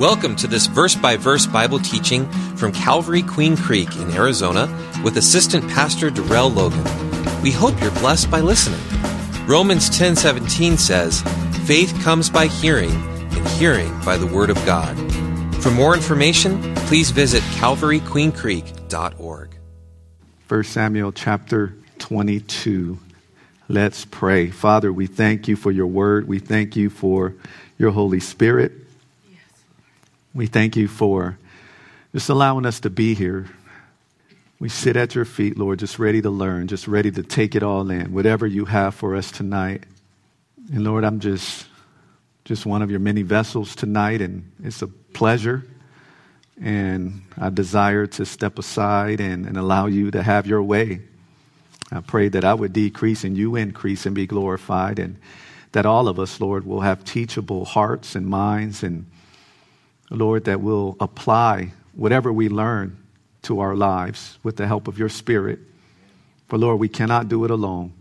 Welcome to this verse by verse Bible teaching from Calvary Queen Creek in Arizona with Assistant Pastor Darrell Logan. We hope you're blessed by listening. Romans 10:17 says, "Faith comes by hearing, and hearing by the word of God." For more information, please visit calvaryqueencreek.org. 1 Samuel chapter 22. Let's pray. Father, we thank you for your word. We thank you for your Holy Spirit. We thank you for just allowing us to be here. We sit at your feet, Lord, just ready to learn, just ready to take it all in, whatever you have for us tonight. And Lord, I'm just just one of your many vessels tonight, and it's a pleasure. And I desire to step aside and, and allow you to have your way. I pray that I would decrease and you increase and be glorified, and that all of us, Lord, will have teachable hearts and minds and Lord, that we'll apply whatever we learn to our lives with the help of your Spirit. For Lord, we cannot do it alone.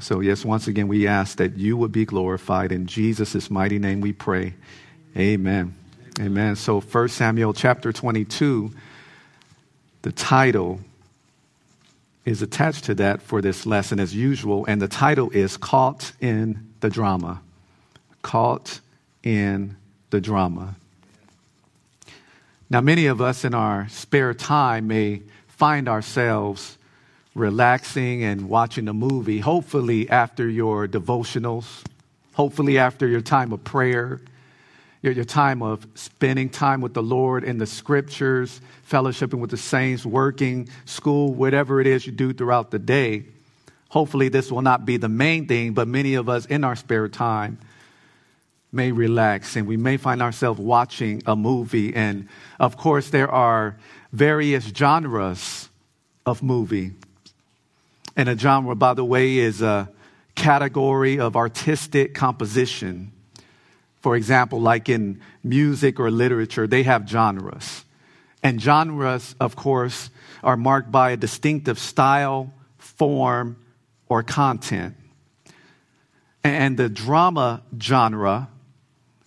So, yes, once again, we ask that you would be glorified. In Jesus' mighty name we pray. Amen. Amen. So, 1 Samuel chapter 22, the title is attached to that for this lesson as usual, and the title is Caught in the Drama. Caught in the drama. Now, many of us in our spare time may find ourselves relaxing and watching a movie, hopefully after your devotionals, hopefully after your time of prayer, your, your time of spending time with the Lord in the scriptures, fellowshipping with the saints, working, school, whatever it is you do throughout the day. Hopefully, this will not be the main thing, but many of us in our spare time may relax and we may find ourselves watching a movie. And of course, there are various genres of movie. And a genre, by the way, is a category of artistic composition. For example, like in music or literature, they have genres. And genres, of course, are marked by a distinctive style, form, or content. And the drama genre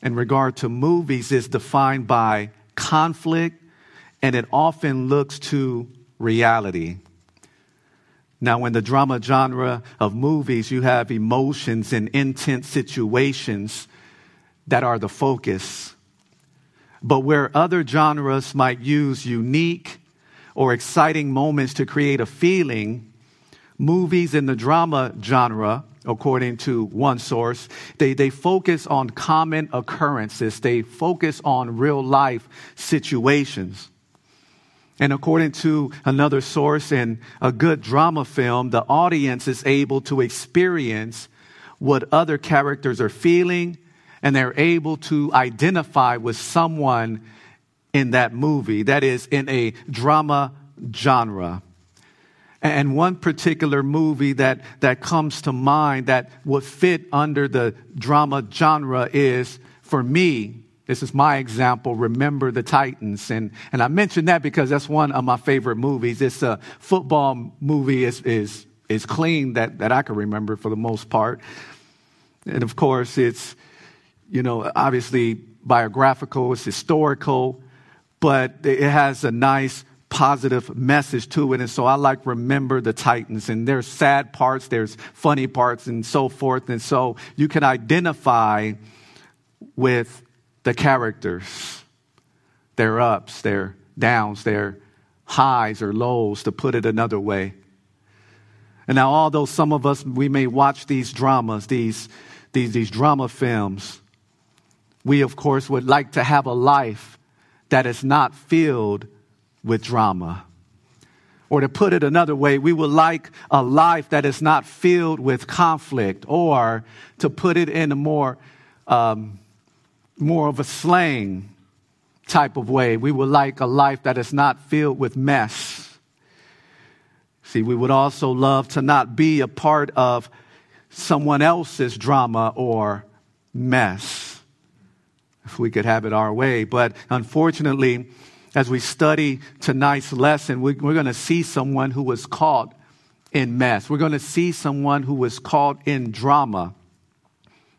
in regard to movies is defined by conflict and it often looks to reality. Now, in the drama genre of movies, you have emotions and intense situations that are the focus. But where other genres might use unique or exciting moments to create a feeling, movies in the drama genre according to one source. They, they focus on common occurrences, they focus on real life situations. And according to another source, in a good drama film, the audience is able to experience what other characters are feeling, and they're able to identify with someone in that movie. That is, in a drama genre. And one particular movie that, that comes to mind that would fit under the drama genre is, for me, this is my example, Remember the Titans. And, and I mention that because that's one of my favorite movies. It's a uh, football movie, is, is, is clean that, that I can remember for the most part. And of course, it's, you know, obviously biographical, it's historical, but it has a nice positive message to it. And so I like remember the Titans and there's sad parts, there's funny parts and so forth. And so you can identify with the characters, their ups, their downs, their highs or lows, to put it another way. And now, although some of us, we may watch these dramas, these, these, these drama films, we, of course, would like to have a life that is not filled with drama. Or to put it another way, we would like a life that is not filled with conflict. Or to put it in a more, um, more of a slang type of way, we would like a life that is not filled with mess. See, we would also love to not be a part of someone else's drama or mess if we could have it our way. But unfortunately, as we study tonight's lesson, we're, going to see someone who was caught in mess. We're going to see someone who was caught in drama.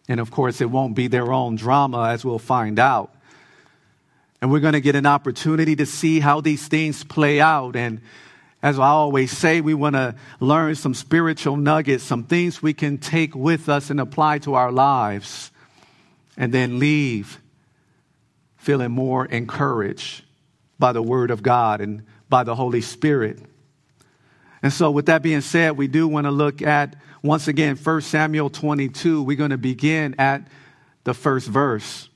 And of course, it won't be their own drama, as we'll find out. And we're going to get an opportunity to see how these things play out. And as I always say, we want to learn some spiritual nuggets, some things we can take with us and apply to our lives, and then leave feeling more encouraged by the Word of God and by the Holy Spirit. And so, with that being said, we do want to look at, once again, 1 Samuel 22. We're going to begin at the first verse.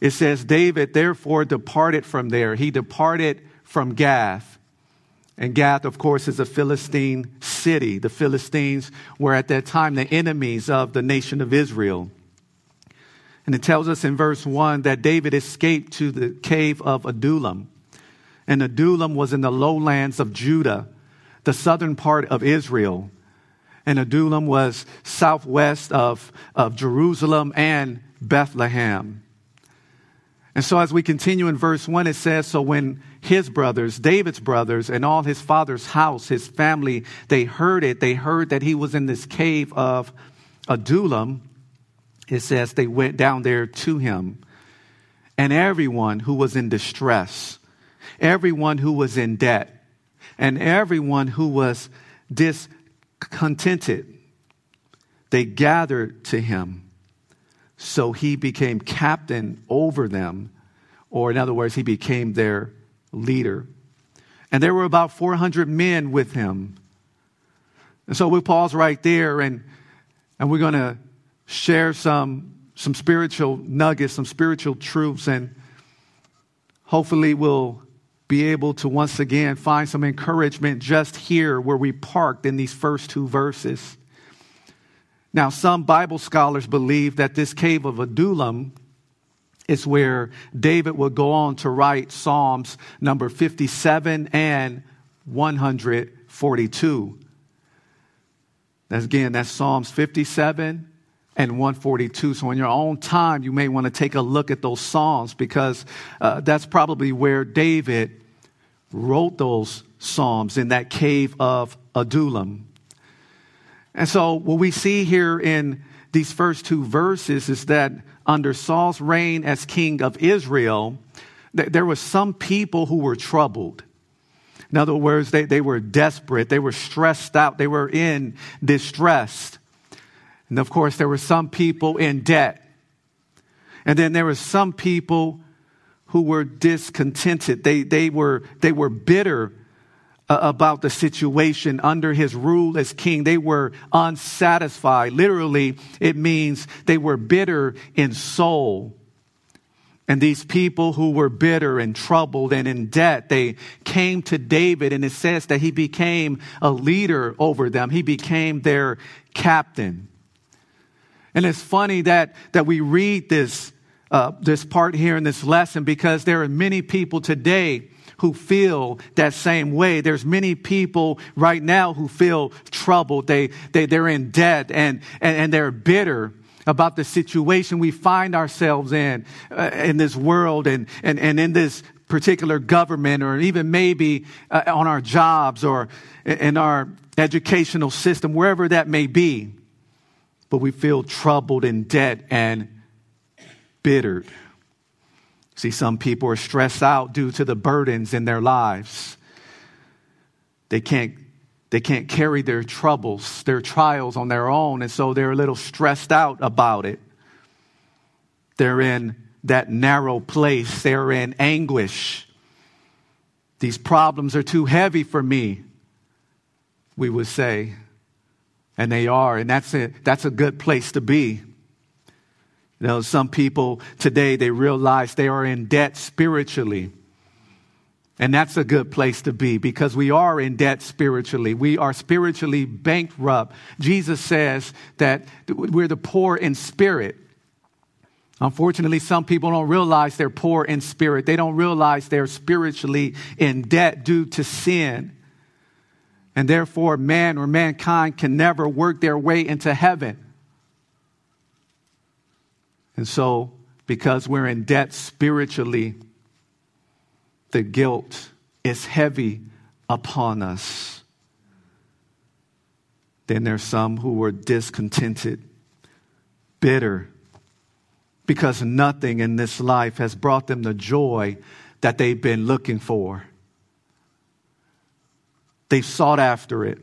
It says, David therefore departed from there. He departed from Gath. And Gath, of course, is a Philistine city. The Philistines were at that time the enemies of the nation of Israel. And it tells us in verse 1 that David escaped to the cave of Adullam. And Adullam was in the lowlands of Judah, the southern part of Israel. And Adullam was southwest of, of Jerusalem and Bethlehem. And so, as we continue in verse 1, it says So when his brothers, David's brothers, and all his father's house, his family, they heard it, they heard that he was in this cave of Adullam, it says they went down there to him. And everyone who was in distress, everyone who was in debt, and everyone who was discontented, they gathered to him. So he became captain over them, or in other words, he became their leader. And there were about 400 men with him. And so we'll pause right there and, and we're going to share some, some spiritual nuggets, some spiritual truths, and hopefully we'll be able to once again find some encouragement just here where we parked in these first two verses. Now, some Bible scholars believe that this cave of Adullam is where David would go on to write Psalms number 57 and 142. That's again, that's Psalms 57 and 142. So, in your own time, you may want to take a look at those Psalms because uh, that's probably where David wrote those Psalms in that cave of Adullam. And so, what we see here in these first two verses is that under Saul's reign as king of Israel, there were some people who were troubled. In other words, they, they were desperate, they were stressed out, they were in distress. And of course, there were some people in debt. And then there were some people who were discontented. They, they, were, they were bitter uh, about the situation under his rule as king. They were unsatisfied. Literally, it means they were bitter in soul. And these people who were bitter and troubled and in debt, they came to David, and it says that he became a leader over them. He became their captain. And it's funny that, that we read this, uh, this part here in this lesson because there are many people today who feel that same way. There's many people right now who feel troubled. They, they, they're in debt and, and, and they're bitter about the situation we find ourselves in, uh, in this world and, and, and in this particular government or even maybe uh, on our jobs or in our educational system, wherever that may be. But we feel troubled in debt and bittered. See, some people are stressed out due to the burdens in their lives. They can't, they can't carry their troubles, their trials on their own, and so they're a little stressed out about it. They're in that narrow place, they're in anguish. These problems are too heavy for me, we would say. And they are, and that's a, that's a good place to be. You know, some people today, they realize they are in debt spiritually. And that's a good place to be because we are in debt spiritually. We are spiritually bankrupt. Jesus says that we're the poor in spirit. Unfortunately, some people don't realize they're poor in spirit. They don't realize they're spiritually in debt due to sin. And therefore, man or mankind can never work their way into heaven. And so, because we're in debt spiritually, the guilt is heavy upon us. Then there's some who were discontented, bitter, because nothing in this life has brought them the joy that they've been looking for. They've sought after it.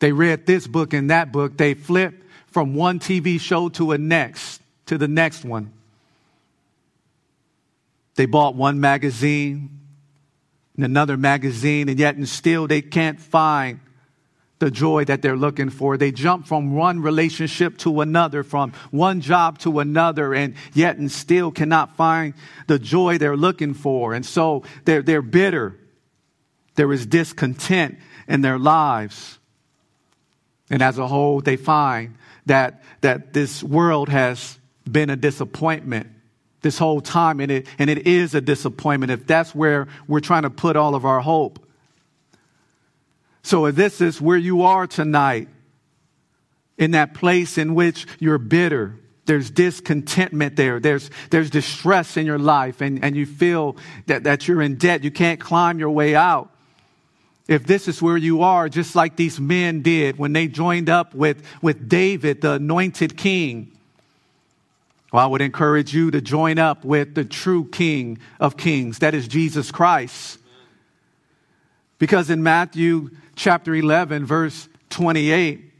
They read this book and that book. They flipped from one TV show to a next, to the next one. They bought one magazine and another magazine, and yet and still they can't find the joy that they're looking for. They jump from one relationship to another, from one job to another, and yet and still cannot find the joy they're looking for. And so they're, they're bitter. There is discontent in their lives. And as a whole, they find that, that this world has been a disappointment this whole time, and it, and it is a disappointment if that's where we're trying to put all of our hope. So if this is where you are tonight, in that place in which you're bitter, there's discontentment there, there's, there's distress in your life, and, and you feel that, that you're in debt, you can't climb your way out. If this is where you are, just like these men did when they joined up with, with David, the anointed king, well, I would encourage you to join up with the true King of Kings, that is Jesus Christ. Because in Matthew chapter 11, verse 28,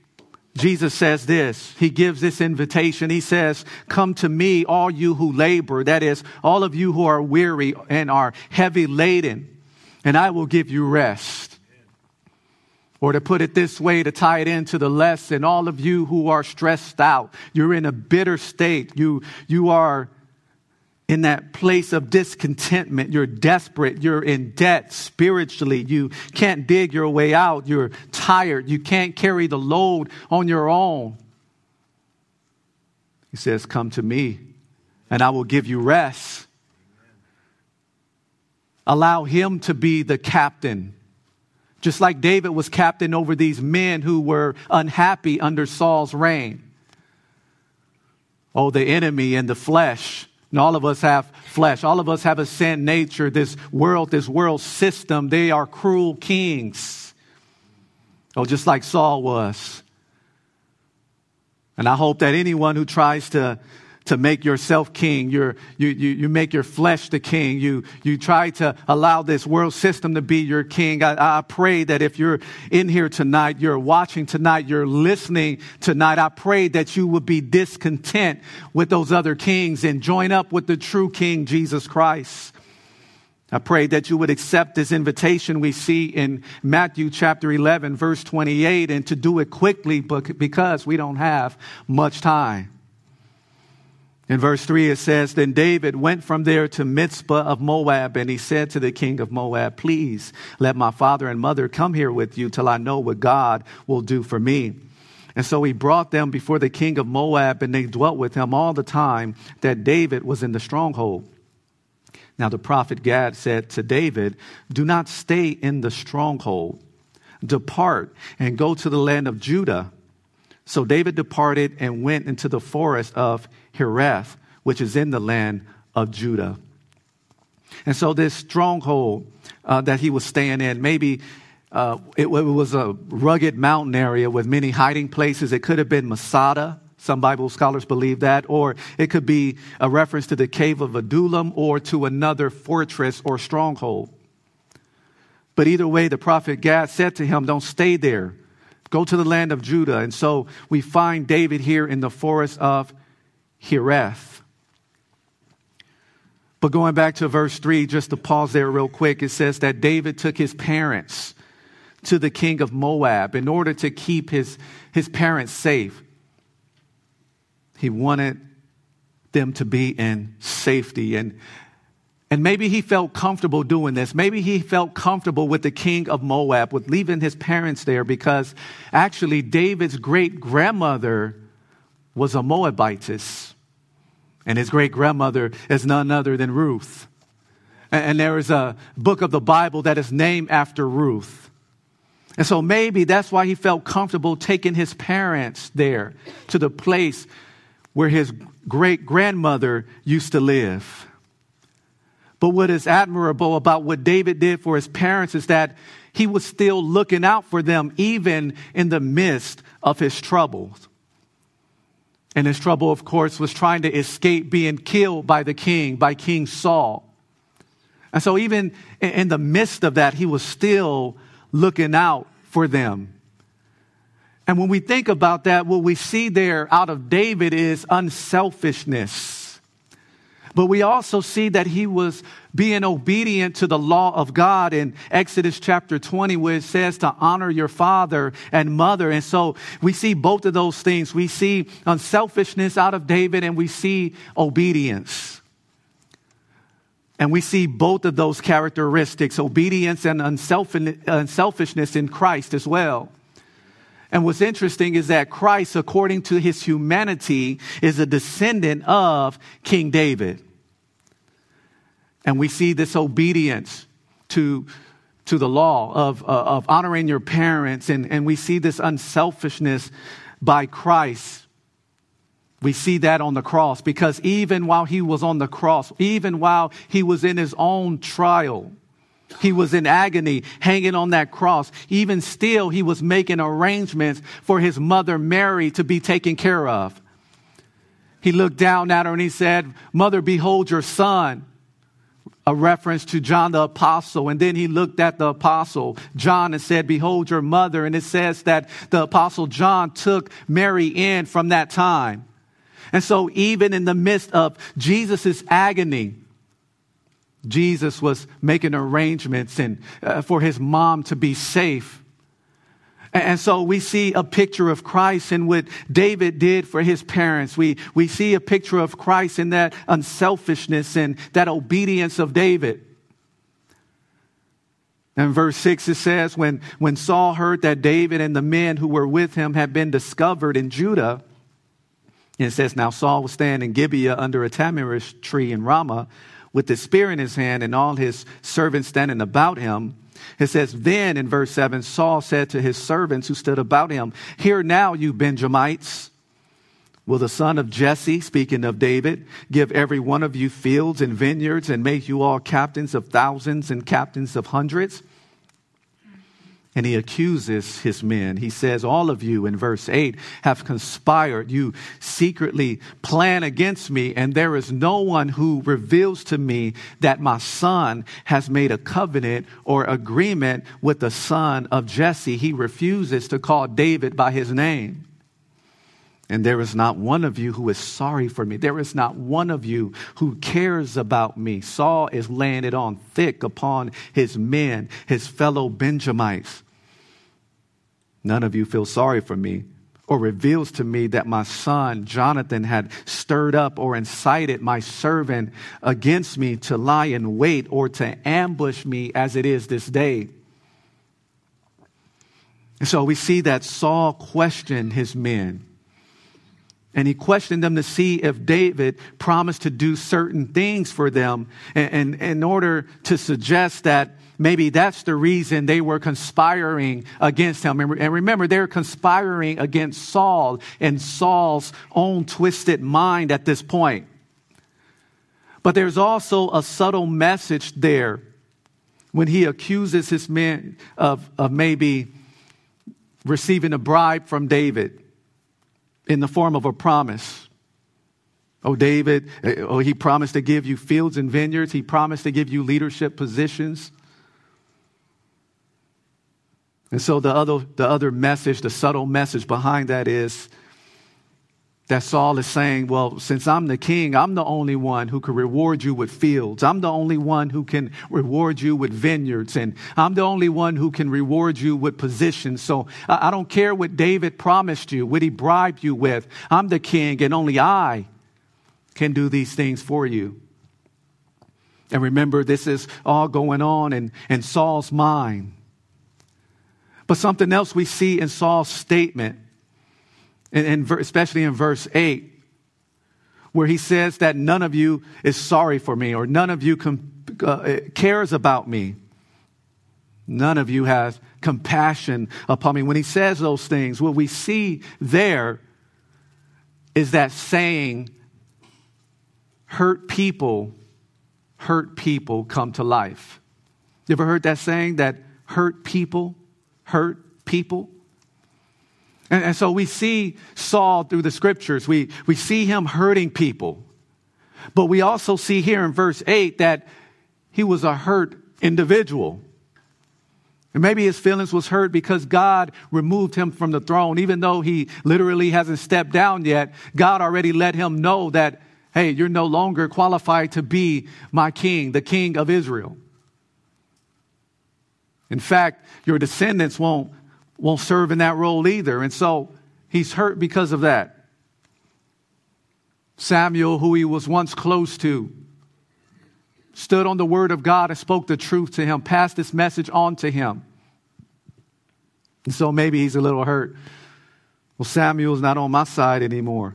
Jesus says this. He gives this invitation. He says, Come to me, all you who labor, that is, all of you who are weary and are heavy laden, and I will give you rest. Or to put it this way, to tie it into the lesson, all of you who are stressed out, you're in a bitter state, you, you are in that place of discontentment. You're desperate. You're in debt spiritually. You can't dig your way out. You're tired. You can't carry the load on your own. He says, Come to me, and I will give you rest. Allow him to be the captain. Just like David was captain over these men who were unhappy under Saul's reign. Oh, the enemy and the flesh and all of us have flesh. All of us have a sin nature. This world, this world system, they are cruel kings. Oh, just like Saul was. And I hope that anyone who tries to to make yourself king. You're, you, you, you make your flesh the king. You, you try to allow this world system to be your king. I, I pray that if you're in here tonight, you're watching tonight, you're listening tonight, I pray that you would be discontent with those other kings and join up with the true king, Jesus Christ. I pray that you would accept this invitation we see in Matthew chapter 11, verse 28, and to do it quickly because we don't have much time. In verse 3, it says, Then David went from there to Mizpah of Moab, and he said to the king of Moab, Please let my father and mother come here with you till I know what God will do for me. And so he brought them before the king of Moab, and they dwelt with him all the time that David was in the stronghold. Now the prophet Gad said to David, Do not stay in the stronghold. Depart and go to the land of Judah. So David departed and went into the forest of Hereth, which is in the land of Judah. And so, this stronghold uh, that he was staying in, maybe uh, it, it, was a rugged mountain area with many hiding places. It could have been Masada. Some Bible scholars believe that. Or it could be a reference to the cave of Adullam or to another fortress or stronghold. But either way, the prophet Gad said to him, Don't stay there. Go to the land of Judah. And so we find David here in the forest of Hereth. But going back to verse 3, just to pause there real quick, it says that David took his parents to the king of Moab in order to keep his, his parents safe. He wanted them to be in safety. And, and maybe he felt comfortable doing this. Maybe he felt comfortable with the king of Moab, with leaving his parents there, because actually David's great grandmother was a Moabitess, and his great grandmother is none other than Ruth. And there is a book of the Bible that is named after Ruth. And so maybe that's why he felt comfortable taking his parents there to the place where his great grandmother used to live. But what is admirable about what David did for his parents is that he was still looking out for them even in the midst of his troubles. And his trouble, of course, was trying to escape being killed by the king, by King Saul. And so, even in the midst of that, he was still looking out for them. And when we think about that, what we see there out of David is unselfishness. But we also see that he was being obedient to the law of God in Exodus chapter 20, where it says to honor your father and mother. And so we see both of those things. We see unselfishness out of David and we see obedience. And we see both of those characteristics, obedience and unselfishness in Christ as well. And what's interesting is that Christ, according to his humanity, is a descendant of King David. And we see this obedience to, to the law of, uh, of honoring your parents, and, and we see this unselfishness by Christ. We see that on the cross because even while he was on the cross, even while he was in his own trial, he was in agony, hanging on that cross. Even still, he was making arrangements for his mother Mary to be taken care of. He looked down at her and he said, Mother, behold your son. A reference to John the apostle. And then he looked at the apostle John and said, Behold your mother. And it says that the apostle John took Mary in from that time. And so, even in the midst of Jesus' agony, Jesus was making arrangements and, uh, for his mom to be safe. And so we see a picture of Christ in what David did for his parents. We, we see a picture of Christ in that unselfishness and that obedience of David. In verse 6, it says, when, when Saul heard that David and the men who were with him had been discovered in Judah, it says, Now Saul was standing in Gibeah under a tamarisk tree in Ramah with the spear in his hand and all his servants standing about him. It says, Then in verse 7, Saul said to his servants who stood about him, Hear now, you Benjamites. Will the son of Jesse, speaking of David, give every one of you fields and vineyards and make you all captains of thousands and captains of hundreds? And he accuses his men. He says, All of you in verse 8 have conspired. You secretly plan against me, and there is no one who reveals to me that my son has made a covenant or agreement with the son of Jesse. He refuses to call David by his name. And there is not one of you who is sorry for me. There is not one of you who cares about me. Saul is laying it on thick upon his men, his fellow Benjamites. None of you feel sorry for me or reveals to me that my son Jonathan had stirred up or incited my servant against me to lie in wait or to ambush me as it is this day. And so we see that Saul questioned his men. And he questioned them to see if David promised to do certain things for them and, and in order to suggest that maybe that's the reason they were conspiring against him. And remember, they're conspiring against Saul and Saul's own twisted mind at this point. But there's also a subtle message there when he accuses his men of, of maybe receiving a bribe from David in the form of a promise. Oh, David, oh, he promised to give you fields and vineyards. He promised to give you leadership positions. And so the other, the other message, the subtle message behind that is that Saul is saying, well, since I'm the king, I'm the only one who can reward you with fields. I'm the only one who can reward you with vineyards. And I'm the only one who can reward you with positions. So I don't care what David promised you, what he bribed you with. I'm the king and only I can do these things for you. And remember, this is all going on in, in Saul's mind. But something else we see in Saul's statement and, especially in verse 8, where he says that none of you is sorry for me or none of you com- uh, cares about me. None of you has compassion upon me. When he says those things, what we see there is that saying, hurt people, hurt people come to life. You ever heard that saying that hurt people, hurt people? And, and so we see Saul through the scriptures. We, we see him hurting people. But we also see here in verse 8 that he was a hurt individual. And maybe his feelings was hurt because God removed him from the throne. Even though he literally hasn't stepped down yet, God already let him know that, hey, you're no longer qualified to be my king, the king of Israel. In fact, your descendants won't, won't serve in that role either. And so he's hurt because of that. Samuel, who he was once close to, stood on the word of God and spoke the truth to him, passed this message on to him. And so maybe he's a little hurt. Well, Samuel's not on my side anymore.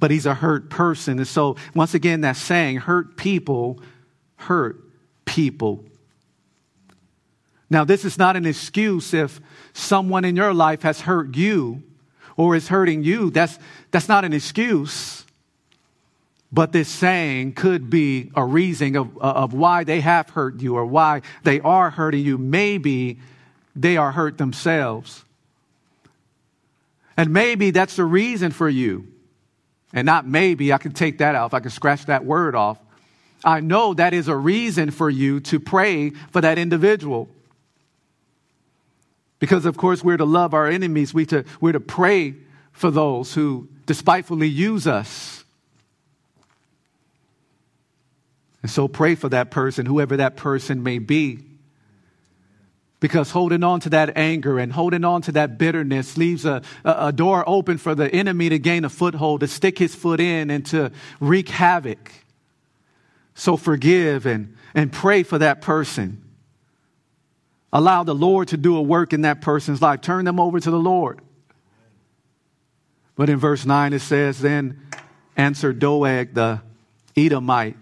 But he's a hurt person. And so, once again, that saying, hurt people hurt people. Now, this is not an excuse if someone in your life has hurt you or is hurting you. That's, that's not an excuse. But this saying could be a reason of, of why they have hurt you or why they are hurting you. Maybe they are hurt themselves. And maybe that's the reason for you. And not maybe, I can take that if I can scratch that word off. I know that is a reason for you to pray for that individual. Because, of course, we're to love our enemies, we to, we're to pray for those who despitefully use us. And so pray for that person, whoever that person may be. Because holding on to that anger and holding on to that bitterness leaves a, a, door open for the enemy to gain a foothold, to stick his foot in and to wreak havoc. So forgive and, and pray for that person. Allow the Lord to do a work in that person's life. Turn them over to the Lord. But in verse 9 it says, Then answered Doeg the Edomite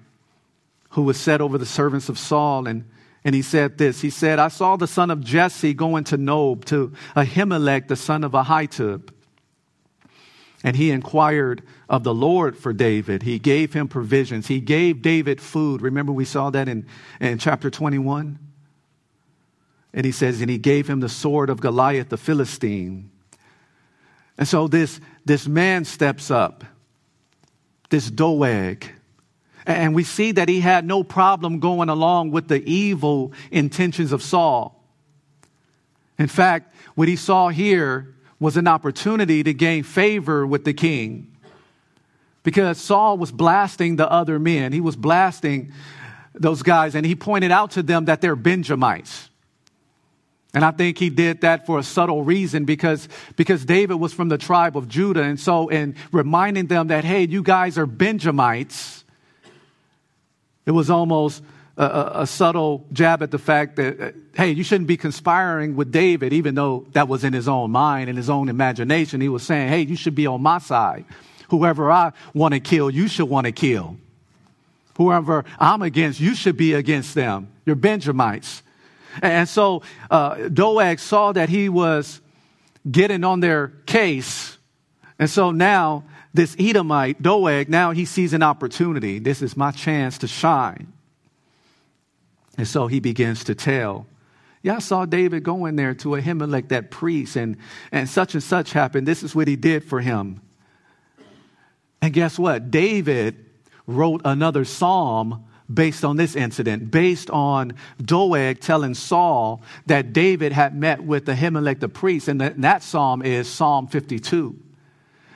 who was set over the servants of Saul. And, and he said this He said, I saw the son of Jesse go into Nob to Ahimelech, the son of Ahitub. And he inquired of the Lord for David. He gave him provisions. He gave David food. Remember, we saw that in, in chapter 21? And he says, and he gave him the sword of Goliath the Philistine. And so this, this man steps up, this Doeg, and we see that he had no problem going along with the evil intentions of Saul. In fact, what he saw here was an opportunity to gain favor with the king. Because Saul was blasting the other men, he was blasting those guys, and he pointed out to them that they're Benjamites. And I think he did that for a subtle reason because, because David was from the tribe of Judah. And so, in reminding them that, hey, you guys are Benjamites, it was almost a, a, a subtle jab at the fact that, uh, hey, you shouldn't be conspiring with David, even though that was in his own mind and his own imagination. He was saying, hey, you should be on my side. Whoever I want to kill, you should want to kill. Whoever I'm against, you should be against them. You're Benjamites. And so uh, Doeg saw that he was getting on their case. And so now this Edomite, Doeg, now he sees an opportunity. This is my chance to shine. And so he begins to tell. Yeah, I saw David go in there to Ahimelech, that priest, and, and such and such happened. This is what he did for him. And guess what? David wrote another psalm based on this incident, based on Doeg telling Saul that David had met with Ahimelech the priest. And that, psalm is Psalm 52.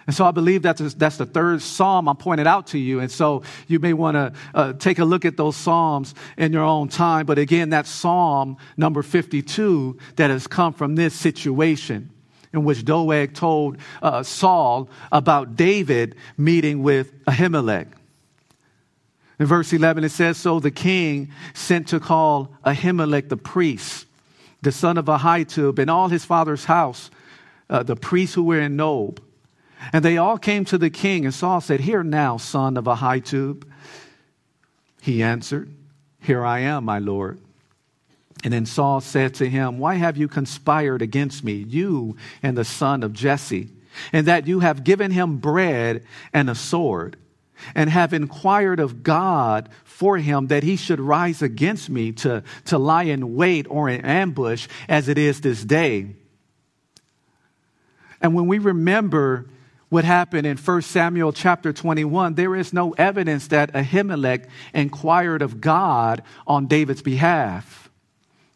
And so I believe that's, that's the third psalm I pointed out to you. And so you may want to uh, take a look at those psalms in your own time. But again, that's psalm number 52 that has come from this situation in which Doeg told uh, Saul about David meeting with Ahimelech. In verse 11, it says, So the king sent to call Ahimelech the priest, the son of Ahitub, and all his father's house, uh, the priests who were in Nob. And they all came to the king, and Saul said, Hear now, son of Ahitub. He answered, Here I am, my lord. And then Saul said to him, Why have you conspired against me, you and the son of Jesse, and that you have given him bread and a sword, and have inquired of God for him that he should rise against me to, to lie in wait or in ambush as it is this day? And when we remember what happened in 1 Samuel chapter 21, there is no evidence that Ahimelech inquired of God on David's behalf.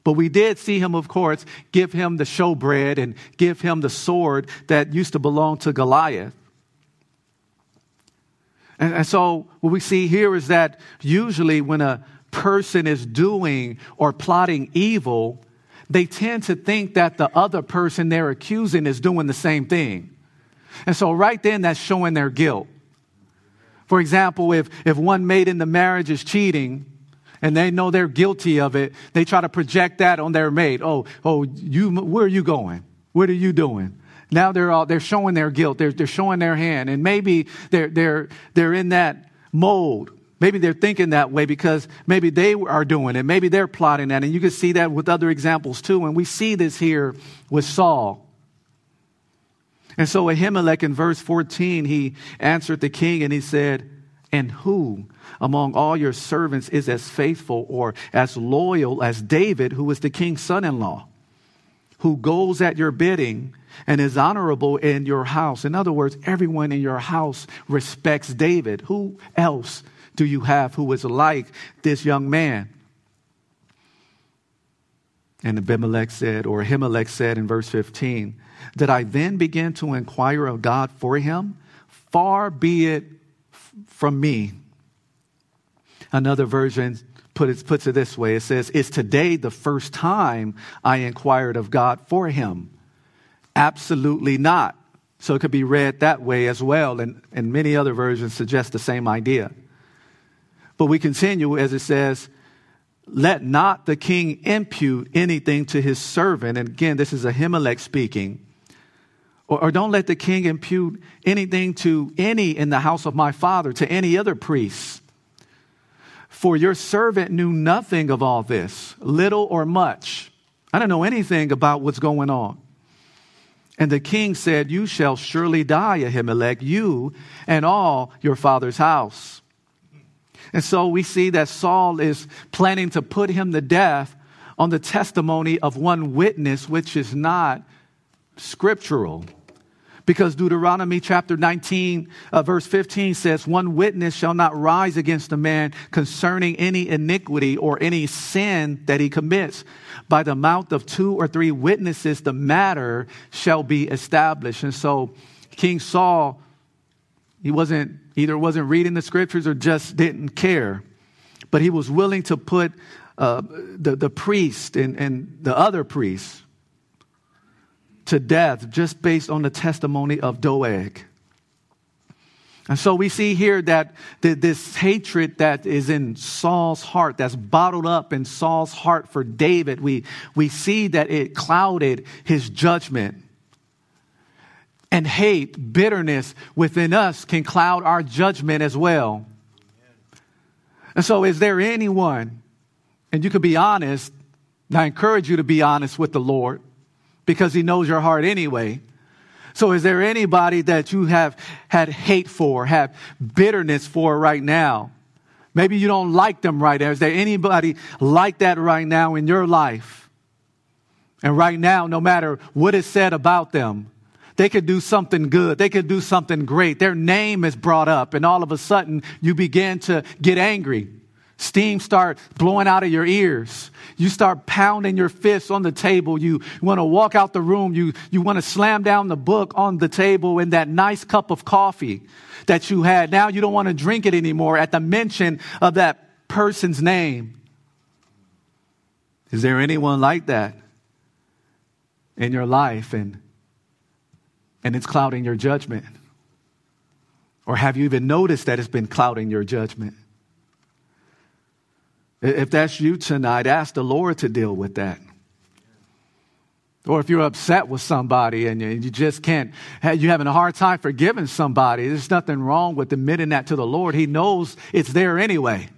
But we did see him, of course, give him the showbread and give him the sword that used to belong to Goliath. And, and so, what we see here is that usually when a person is doing or plotting evil, they tend to think that the other person they're accusing is doing the same thing. And so, right then, that's showing their guilt. For example, if, if one mate in the marriage is cheating and they know they're guilty of it, they try to project that on their mate. Oh, oh, you, where are you going? What are you doing? Now they're all, they're showing their guilt. They're, they're showing their hand. And maybe they're, they're, they're in that mold. Maybe they're thinking that way because maybe they are doing it. Maybe they're plotting that. And you can see that with other examples too. And we see this here with Saul. And so Ahimelech in verse 14, he answered the king and he said, And who among all your servants is as faithful or as loyal as David, who is the king's son in law, who goes at your bidding and is honorable in your house? In other words, everyone in your house respects David. Who else do you have who is like this young man? And Abimelech said, or Ahimelech said in verse 15, did I then begin to inquire of God for him? Far be it from me. Another version put it, puts it this way it says, Is today the first time I inquired of God for him? Absolutely not. So it could be read that way as well, and, and many other versions suggest the same idea. But we continue as it says, Let not the king impute anything to his servant. And again, this is Ahimelech speaking or, or don't let the king impute anything to any in the house of my father, to any other priest. For your servant knew nothing of all this, little or much. I don't know anything about what's going on. And the king said, You shall surely die, Ahimelech, you and all your father's house. And so we see that Saul is planning to put him to death on the testimony of one witness, which is not scriptural. Because Deuteronomy chapter 19, uh, verse 15 says, One witness shall not rise against a man concerning any iniquity or any sin that he commits. By the mouth of two or three witnesses, the matter shall be established. And so, King Saul, he wasn't either wasn't reading the scriptures or just didn't care, but he was willing to put uh, the, the priest and, and the other priests to death just based on the testimony of Doeg. And so we see here that this hatred that is in Saul's heart, that's bottled up in Saul's heart for David, we, we see that it clouded his judgment. And hate, bitterness within us can cloud our judgment as well. And so, is there anyone, and you could be honest, and I encourage you to be honest with the Lord because he knows your heart anyway. So is there anybody that you have had hate for, have bitterness for right now? Maybe you don't like them right now. Is there anybody like that right now in your life? And right now, no matter what is said about them, they could do something good. They could do something great. Their name is brought up, and all of a sudden, you begin to get angry. Steam start blowing out of your ears. You start pounding your fists on the table. You want to walk out the room. You, you want to slam down the book on the table and that nice cup of coffee that you had. Now you don't want to drink it anymore at the mention of that person's name. Is there anyone like that in your life and, and it's clouding your judgment? Or have you even noticed that it's been clouding your judgment? If that's you tonight, ask the Lord to deal with that. Or if you're upset with somebody and you just can't, you're having a hard time forgiving somebody, there's nothing wrong with admitting that to the Lord. He knows it's there anyway.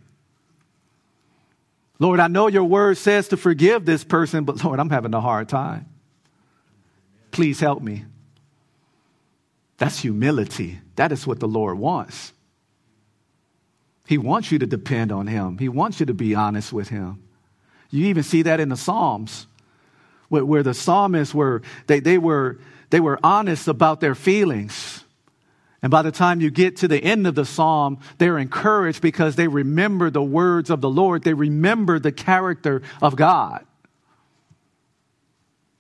Lord, I know your word says to forgive this person, but Lord, I'm having a hard time. Please help me. That's humility. That is what the Lord wants. He wants you to depend on Him, He wants you to be honest with Him. You even see that in the Psalms where, where the psalmists were, they, they were, they were honest about their feelings. And by the time you get to the end of the psalm, they're encouraged because they remember the words of the Lord. They remember the character of God.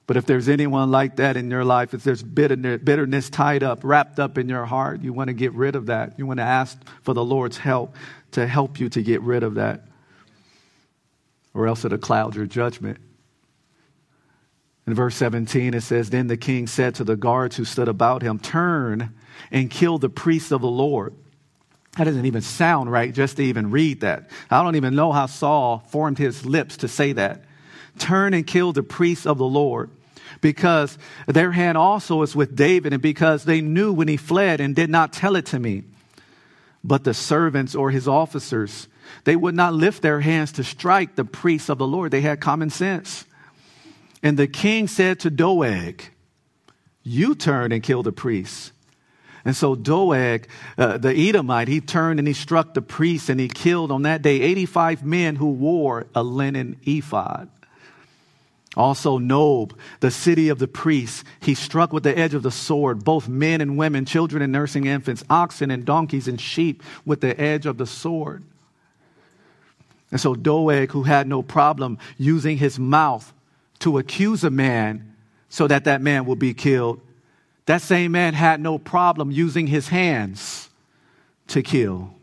But if there's anyone like that in your life, if there's bitterness, bitterness tied up, wrapped up in your heart, you want to get rid of that. You want to ask for the Lord's help to help you to get rid of that. Or else it'll cloud your judgment. In verse 17, it says, Then the king said to the guards who stood about him, Turn and kill the priests of the Lord. That doesn't even sound right just to even read that. I don't even know how Saul formed his lips to say that. Turn and kill the priests of the Lord because their hand also is with David, and because they knew when he fled and did not tell it to me. But the servants or his officers, they would not lift their hands to strike the priests of the Lord. They had common sense. And the king said to Doeg, You turn and kill the priests. And so Doeg, uh, the Edomite, he turned and he struck the priests and he killed on that day 85 men who wore a linen ephod. Also, Nob, the city of the priests, he struck with the edge of the sword both men and women, children and nursing infants, oxen and donkeys and sheep with the edge of the sword. And so, Doeg, who had no problem using his mouth to accuse a man so that that man will be killed, that same man had no problem using his hands to kill,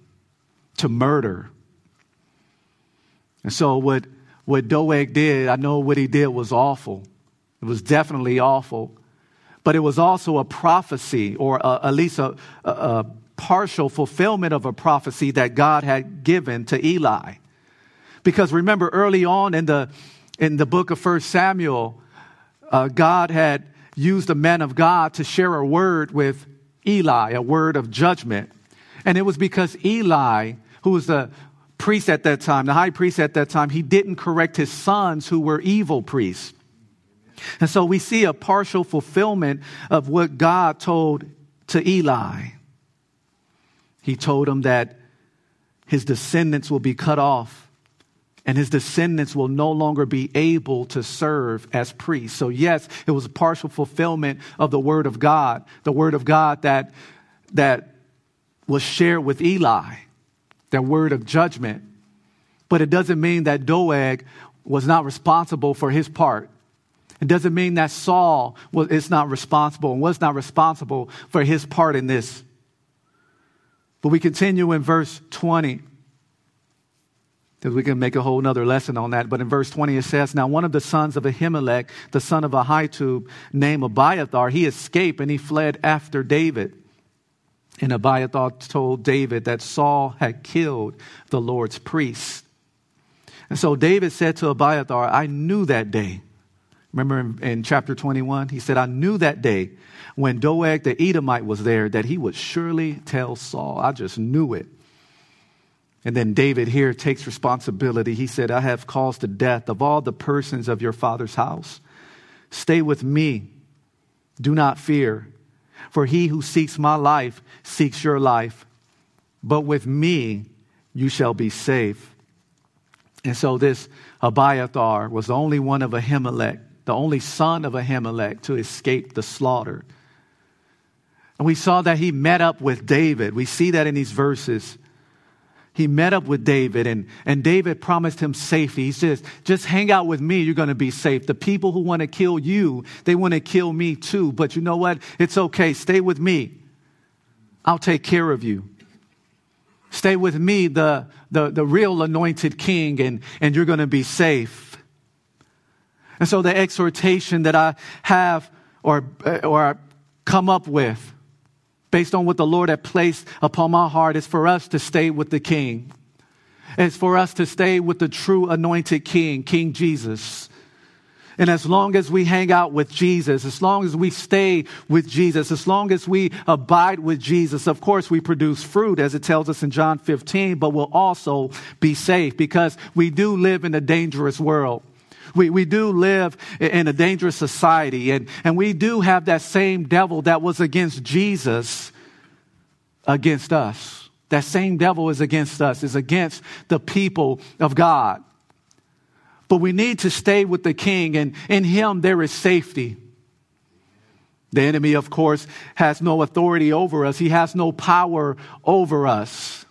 to murder. And so, what what Doeg did, I know what he did was awful. It was definitely awful. But it was also a prophecy, or a, at least a, a, a partial fulfillment of a prophecy that God had given to Eli. Because remember, early on in the, in the book of First Samuel, uh, God had used a man of God to share a word with Eli, a word of judgment. And it was because Eli, who was the priest at that time, the high priest at that time, he didn't correct his sons who were evil priests. And so we see a partial fulfillment of what God told to Eli. He told him that his descendants will be cut off and his descendants will no longer be able to serve as priests. So, yes, it was a partial fulfillment of the word of God, the word of God that, that was shared with Eli their word of judgment. But it doesn't mean that Doeg was not responsible for his part. It doesn't mean that Saul was, is not responsible and was not responsible for his part in this. But we continue in verse 20 because we can make a whole other lesson on that. But in verse 20 it says, Now one of the sons of Ahimelech, the son of Ahitub, named Abiathar, he escaped and he fled after David. And Abiathar told David that Saul had killed the Lord's priest. And so David said to Abiathar, I knew that day. Remember in, in, chapter 21? He said, I knew that day when Doeg the Edomite was there that he would surely tell Saul. I just knew it. And then David here takes responsibility. He said, I have caused the death of all the persons of your father's house. Stay with me. Do not fear. For he who seeks my life seeks your life, but with me you shall be safe. And so this Abiathar was the only one of Ahimelech, the only son of Ahimelech to escape the slaughter. And we saw that he met up with David. We see that in these verses he met up with David and, and David promised him safety. He says, just hang out with me. You're going to be safe. The people who want to kill you, they want to kill me too. But you know what? It's okay. Stay with me. I'll take care of you. Stay with me, the, the, the real anointed king, and, and you're going to be safe. And so the exhortation that I have or, or come up with based on what the Lord had placed upon my heart, is for us to stay with the King. It's for us to stay with the true anointed King, King Jesus. And as long as we hang out with Jesus, as long as we stay with Jesus, as long as we abide with Jesus, of course we produce fruit as it tells us in John 15, but we'll also be safe because we do live in a dangerous world. We, we do live in a dangerous society, and, and we do have that same devil that was against Jesus against us. That same devil is against us, is against the people of God. But we need to stay with the king, and in him there is safety. The enemy, of course, has no authority over us. He has no power over us.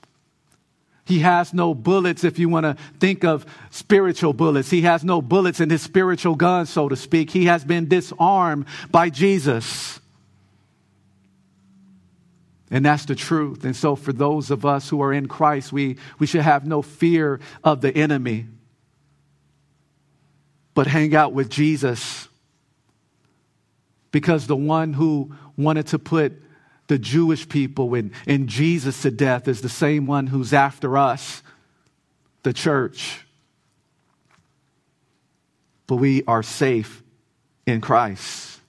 He has no bullets, if you want to think of spiritual bullets. He has no bullets in his spiritual gun, so to speak. He has been disarmed by Jesus. And that's the truth. And so, for those of us who are in Christ, we, we should have no fear of the enemy, but hang out with Jesus. Because the one who wanted to put the Jewish people and, and Jesus to death is the same one who's after us, the church. But we are safe in Christ.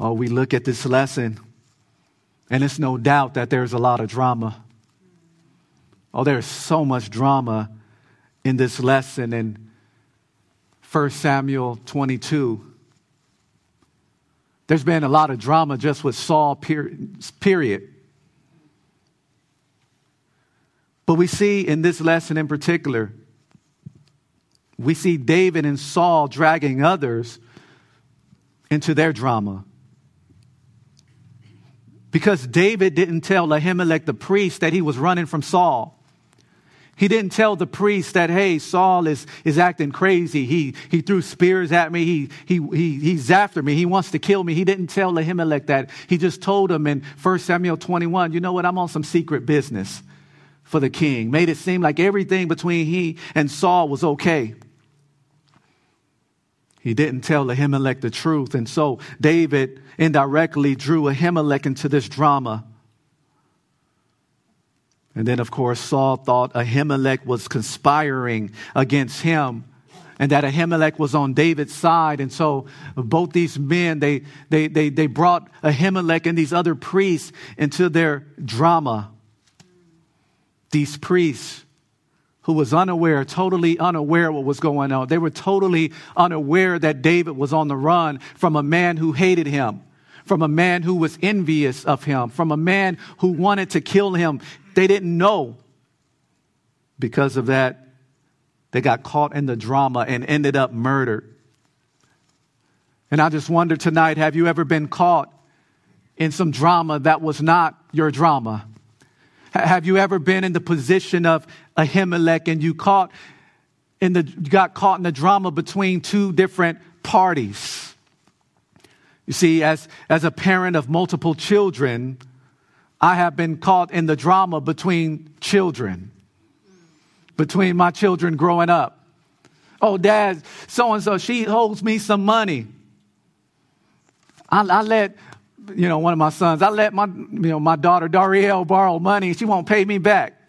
Oh, we look at this lesson, and it's no doubt that there's a lot of drama. Oh, there's so much drama in this lesson in 1 Samuel 22. There's been a lot of drama just with Saul, period. But we see in this lesson in particular, we see David and Saul dragging others into their drama. Because David didn't tell Ahimelech the priest that he was running from Saul. He didn't tell the priest that, hey, Saul is, is acting crazy. He, he threw spears at me. He, he, he, he's after me. He wants to kill me. He didn't tell Ahimelech that. He just told him in 1 Samuel 21, you know what? I'm on some secret business for the king. Made it seem like everything between he and Saul was okay. He didn't tell Ahimelech the truth. And so David indirectly drew Ahimelech into this drama. And then, of course, Saul thought Ahimelech was conspiring against him and that Ahimelech was on David's side. And so both these men, they, they, they, they brought Ahimelech and these other priests into their drama. These priests who was unaware, totally unaware what was going on. They were totally unaware that David was on the run from a man who hated him, from a man who was envious of him, from a man who wanted to kill him. They didn't know. Because of that, they got caught in the drama and ended up murdered. And I just wonder tonight have you ever been caught in some drama that was not your drama? Have you ever been in the position of Ahimelech and you caught in the, got caught in the drama between two different parties? You see, as, as a parent of multiple children, I have been caught in the drama between children, between my children growing up. Oh, dad, so and so, she holds me some money. I, I let you know, one of my sons, I let my, you know, my daughter Darielle borrow money. She won't pay me back.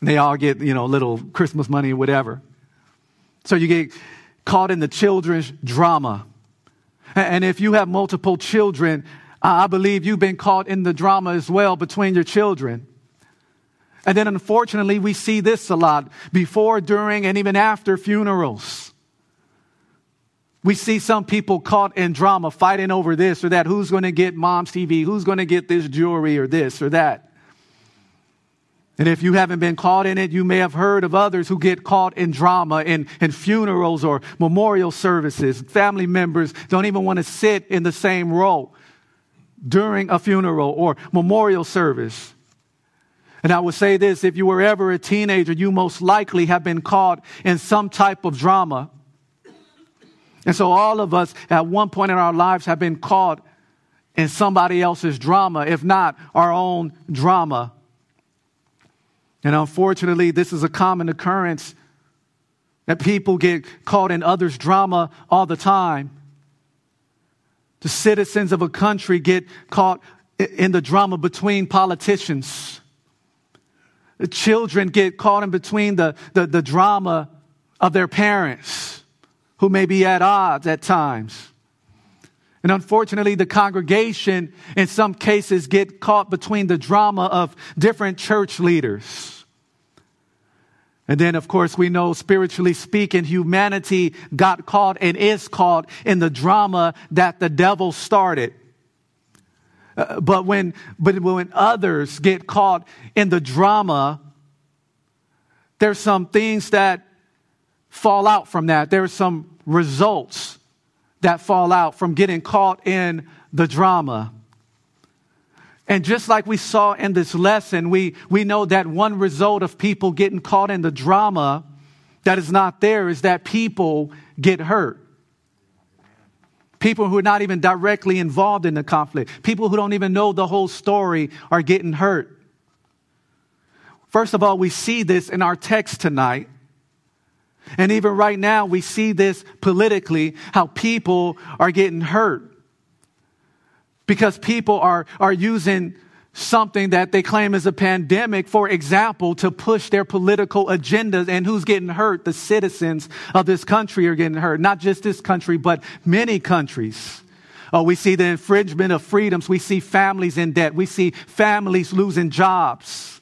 And they all get, you know, little Christmas money or whatever. So you get caught in the children's drama. And if you have multiple children, I believe you've been caught in the drama as well between your children. And then unfortunately, we see this a lot before, during, and even after funerals. We see some people caught in drama fighting over this or that. Who's going to get mom's TV? Who's going to get this jewelry or this or that? And if you haven't been caught in it, you may have heard of others who get caught in drama in, in funerals or memorial services. Family members don't even want to sit in the same row during a funeral or memorial service. And I would say this if you were ever a teenager, you most likely have been caught in some type of drama. And so all of us at one point in our lives have been caught in somebody else's drama, if not our own drama. And unfortunately, this is a common occurrence that people get caught in others' drama all the time. The citizens of a country get caught in the drama between politicians. The children get caught in between the, the, the drama of their parents who may be at odds at times. And unfortunately, the congregation in some cases get caught between the drama of different church leaders. And then, of course, we know spiritually speaking, humanity got caught and is caught in the drama that the devil started. Uh, but when, but when others get caught in the drama there's some things that fall out from that. There's some results that fall out from getting caught in the drama. And just like we saw in this lesson, we, we know that one result of people getting caught in the drama that is not there is that people get hurt. People who are not even directly involved in the conflict, people who don't even know the whole story are getting hurt. First of all, we see this in our text tonight. And even right now, we see this politically, how people are getting hurt because people are, are using something that they claim is a pandemic, for example, to push their political agendas. And who's getting hurt? The citizens of this country are getting hurt. Not just this country, but many countries. Oh, we see the infringement of freedoms. We see families in debt. We see families losing jobs.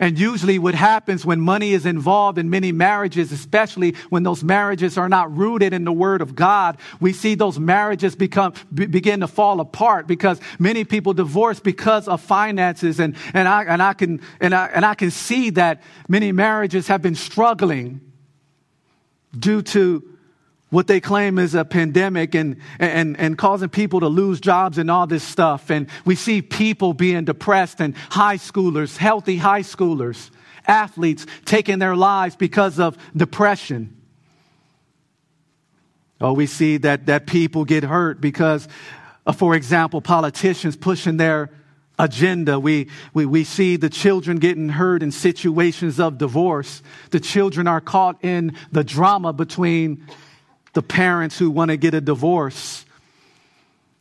And usually, what happens when money is involved in many marriages, especially when those marriages are not rooted in the Word of God, we see those marriages become be, begin to fall apart because many people divorce because of finances. And, and, I, and, I can, and, I, and I can see that many marriages have been struggling due to what they claim is a pandemic and, and, and causing people to lose jobs and all this stuff. And we see people being depressed and high schoolers, healthy high schoolers, athletes taking their lives because of depression. Oh, we see that, that people get hurt because, uh, for example, politicians pushing their agenda. We, we, we see the children getting hurt in situations of divorce. The children are caught in the drama between the parents who want to get a divorce.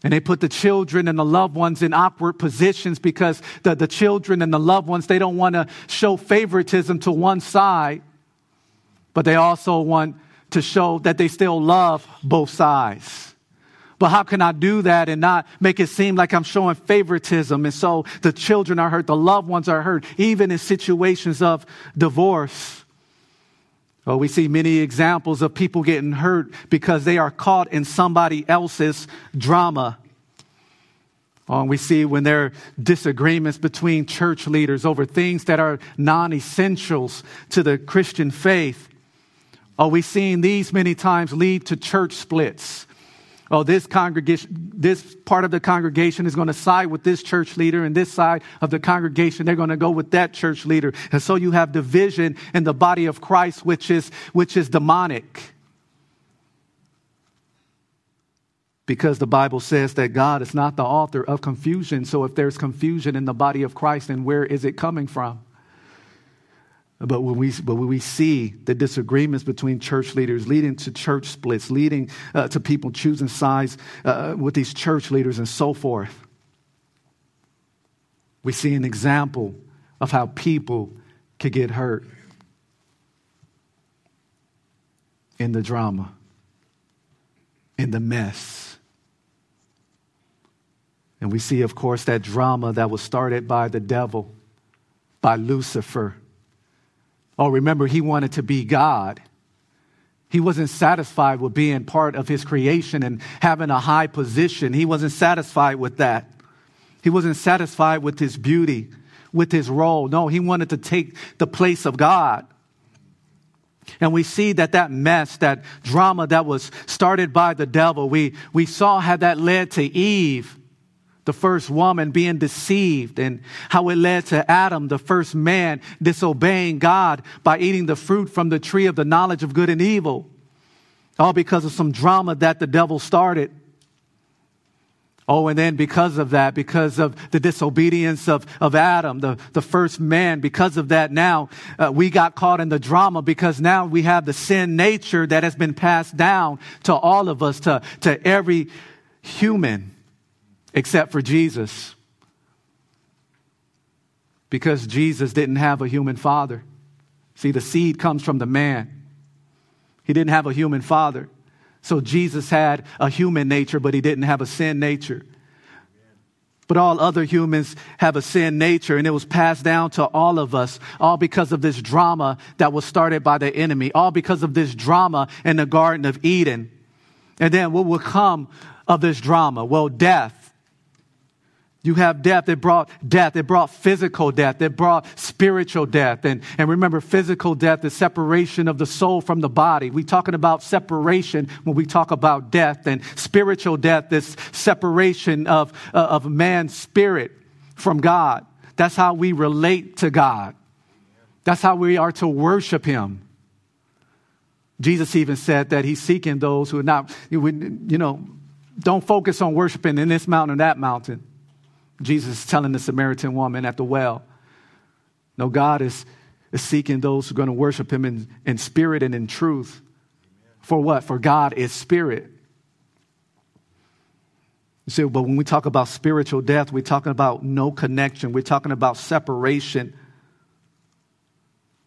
And they put the children and the loved ones in awkward positions because the, the children and the loved ones, they don't want to show favoritism to one side, but they also want to show that they still love both sides. But how can I do that and not make it seem like I'm showing favoritism? And so the children are hurt, the loved ones are hurt, even in situations of divorce. Oh, we see many examples of people getting hurt because they are caught in somebody else's drama. Oh, we see when there are disagreements between church leaders over things that are non essentials to the Christian faith. Oh, we've seen these many times lead to church splits oh, this congregation, this part of the congregation is going to side with this church leader, and this side of the congregation, they're going to go with that church leader. And so you have division in the body of Christ, which is, which is demonic. Because the Bible says that God is not the author of confusion. So if there's confusion in the body of Christ, then where is it coming from? But when we, but when we see the disagreements between church leaders leading to church splits, leading uh, to people choosing sides uh, with these church leaders and so forth, we see an example of how people could get hurt in the drama, in the mess. And we see, of course, that drama that was started by the devil, by Lucifer Oh, remember, he wanted to be God. He wasn't satisfied with being part of his creation and having a high position. He wasn't satisfied with that. He wasn't satisfied with his beauty, with his role. No, he wanted to take the place of God. And we see that that mess, that drama that was started by the devil, we, we saw how that led to Eve the first woman being deceived and how it led to Adam, the first man, disobeying God by eating the fruit from the tree of the knowledge of good and evil. All because of some drama that the devil started. Oh, and then because of that, because of the disobedience of, of Adam, the, the first man, because of that, now uh, we got caught in the drama because now we have the sin nature that has been passed down to all of us, to, to every human except for Jesus. Because Jesus didn't have a human father. See, the seed comes from the man. He didn't have a human father. So Jesus had a human nature, but he didn't have a sin nature. But all other humans have a sin nature, and it was passed down to all of us, all because of this drama that was started by the enemy, all because of this drama in the Garden of Eden. And then what will come of this drama? Well, death You have death. It brought death. It brought physical death. It brought spiritual death. And, and remember, physical death is separation of the soul from the body. We're talking about separation when we talk about death. And spiritual death is separation of, uh, of man's spirit from God. That's how we relate to God. That's how we are to worship Him. Jesus even said that He's seeking those who are not, you know, don't focus on worshiping in this mountain or that mountain Jesus is telling the Samaritan woman at the well. No, God is, is seeking those who are going to worship him in, in spirit and in truth. For what? For God is spirit. You see, but when we talk about spiritual death, we're talking about no connection. We're talking about separation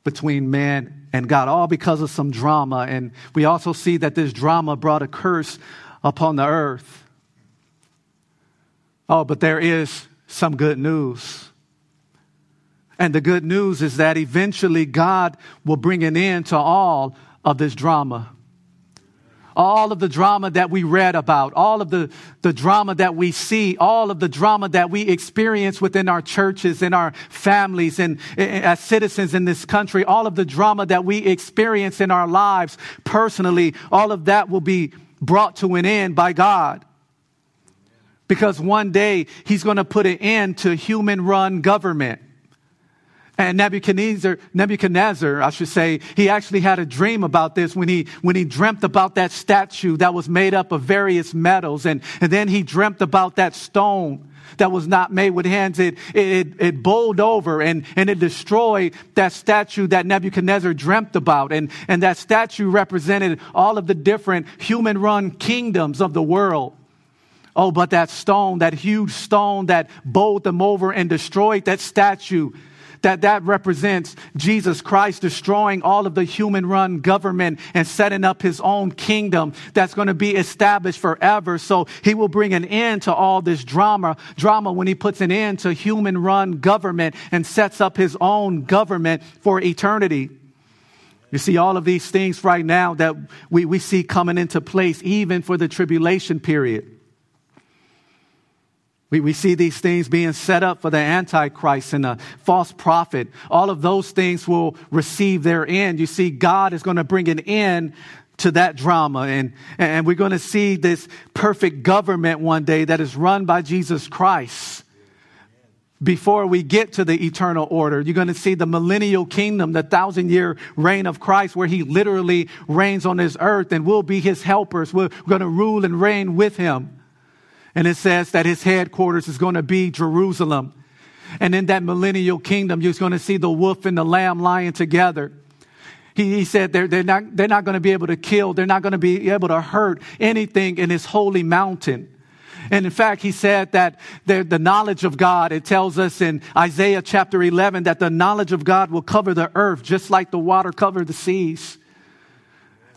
between man and God, all because of some drama. And we also see that this drama brought a curse upon the earth. Oh, but there is some good news. And the good news is that eventually God will bring an end to all of this drama. All of the drama that we read about, all of the, the drama that we see, all of the drama that we experience within our churches, in our families, and, and as citizens in this country, all of the drama that we experience in our lives personally, all of that will be brought to an end by God. Because one day he's going to put an end to human run government. And Nebuchadnezzar, Nebuchadnezzar, I should say, he actually had a dream about this when he, when he dreamt about that statue that was made up of various metals. And, and then he dreamt about that stone that was not made with hands. It, it, it bowled over and, and it destroyed that statue that Nebuchadnezzar dreamt about. And, and that statue represented all of the different human run kingdoms of the world. Oh, but that stone, that huge stone that bowled them over and destroyed that statue, that that represents Jesus Christ destroying all of the human run government and setting up his own kingdom that's going to be established forever. So he will bring an end to all this drama, drama when he puts an end to human run government and sets up his own government for eternity. You see all of these things right now that we, we see coming into place even for the tribulation period. We, we see these things being set up for the Antichrist and the false prophet. All of those things will receive their end. You see, God is going to bring an end to that drama. And, and we're going to see this perfect government one day that is run by Jesus Christ. Before we get to the eternal order, you're going to see the millennial kingdom, the thousand year reign of Christ, where he literally reigns on this earth and we'll be his helpers. We're going to rule and reign with him. And it says that his headquarters is going to be Jerusalem. And in that millennial kingdom, you're going to see the wolf and the lamb lying together. He, he said they're, they're not, they're not going to be able to kill. They're not going to be able to hurt anything in his holy mountain. And in fact, he said that the, the knowledge of God, it tells us in Isaiah chapter 11 that the knowledge of God will cover the earth just like the water covered the seas.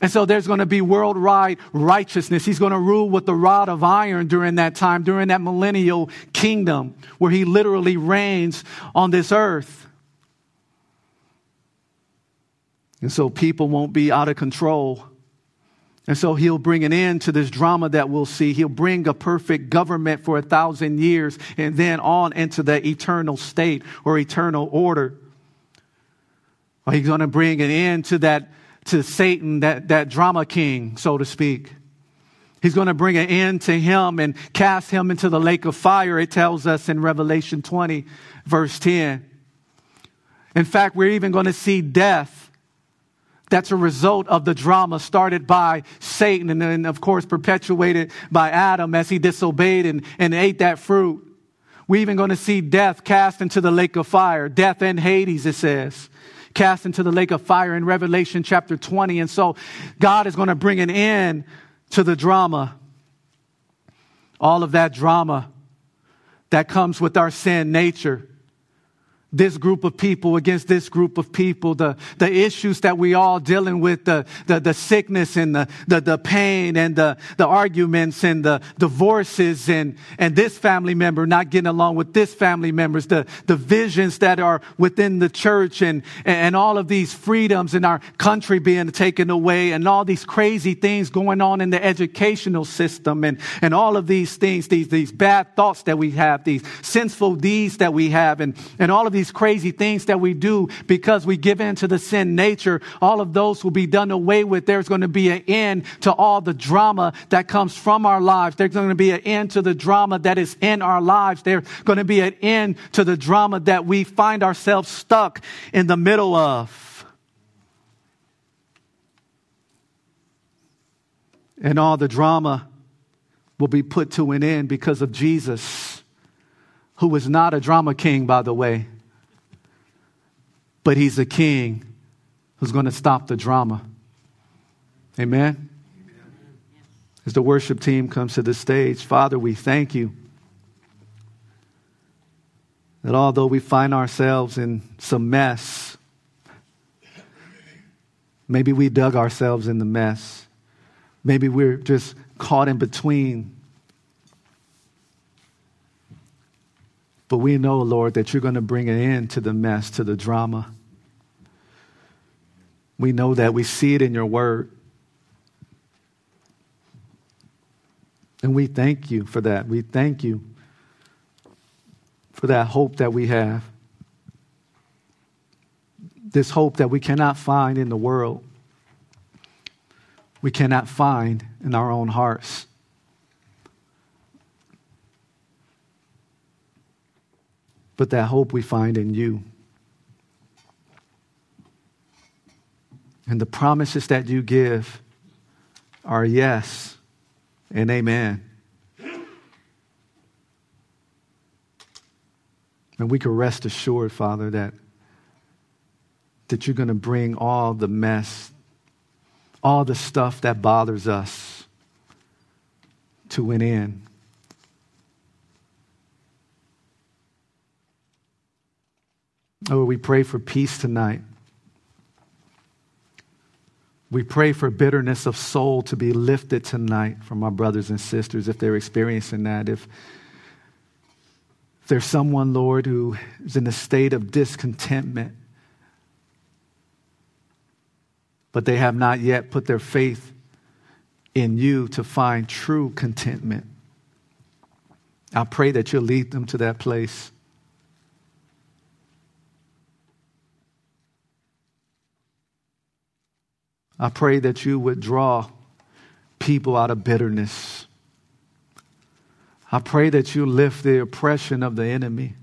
And so there's going to be worldwide righteousness. He's going to rule with the rod of iron during that time, during that millennial kingdom where he literally reigns on this earth. And so people won't be out of control. And so he'll bring an end to this drama that we'll see. He'll bring a perfect government for a thousand years and then on into the eternal state or eternal order. Or he's going to bring an end to that to Satan, that, that drama king, so to speak. He's going to bring an end to him and cast him into the lake of fire, it tells us in Revelation 20, verse 10. In fact, we're even going to see death. That's a result of the drama started by Satan and then, of course, perpetuated by Adam as he disobeyed and, and ate that fruit. We're even going to see death cast into the lake of fire, death and Hades, it says cast into the lake of fire in Revelation chapter 20. And so God is going to bring an end to the drama. All of that drama that comes with our sin nature. This group of people against this group of people, the, the issues that we all dealing with, the, the, the sickness and the, the, the pain and the, the arguments and the divorces and, and this family member not getting along with this family members, the, the visions that are within the church and, and all of these freedoms in our country being taken away and all these crazy things going on in the educational system and, and all of these things, these, these bad thoughts that we have, these sinful deeds that we have and, and all of these these crazy things that we do because we give in to the sin nature, all of those will be done away with. There's going to be an end to all the drama that comes from our lives. There's going to be an end to the drama that is in our lives. There's going to be an end to the drama that we find ourselves stuck in the middle of. And all the drama will be put to an end because of Jesus, who is not a drama king, by the way but he's a king who's going to stop the drama. Amen? As the worship team comes to the stage, Father, we thank you that although we find ourselves in some mess, maybe we dug ourselves in the mess, maybe we're just caught in between. But we know, Lord, that you're going to bring an end to the mess, to the drama. We know that. We see it in your word. And we thank you for that. We thank you for that hope that we have. This hope that we cannot find in the world, we cannot find in our own hearts. But that hope we find in you. And the promises that you give are yes and amen. And we can rest assured, Father, that, that you're going to bring all the mess, all the stuff that bothers us to an end. Oh, we pray for peace tonight. We pray for bitterness of soul to be lifted tonight from our brothers and sisters if they're experiencing that. If there's someone, Lord, who is in a state of discontentment, but they have not yet put their faith in you to find true contentment, I pray that you'll lead them to that place. I pray that you would draw people out of bitterness. I pray that you lift the oppression of the enemy.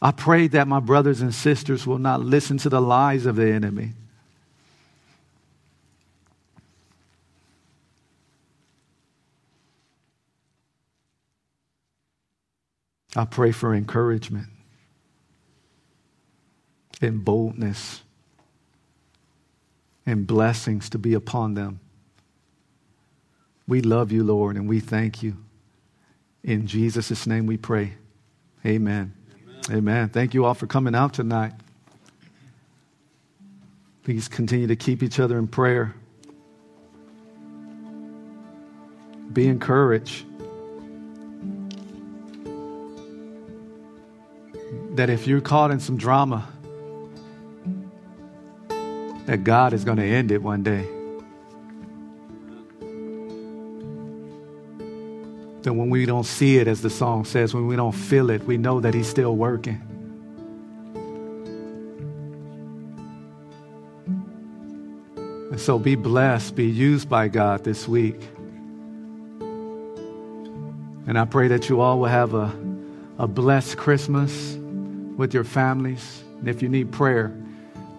I pray that my brothers and sisters will not listen to the lies of the enemy. I pray for encouragement and boldness and blessings to be upon them. We love you, Lord, and we thank you. In Jesus' name we pray. Amen. Amen. Amen. Thank you all for coming out tonight. Please continue to keep each other in prayer. Be encouraged. That if you're caught in some drama, that God is going to end it one day. That when we don't see it, as the song says, when we don't feel it, we know that He's still working. And so be blessed, be used by God this week. And I pray that you all will have a, a blessed Christmas with your families. And if you need prayer,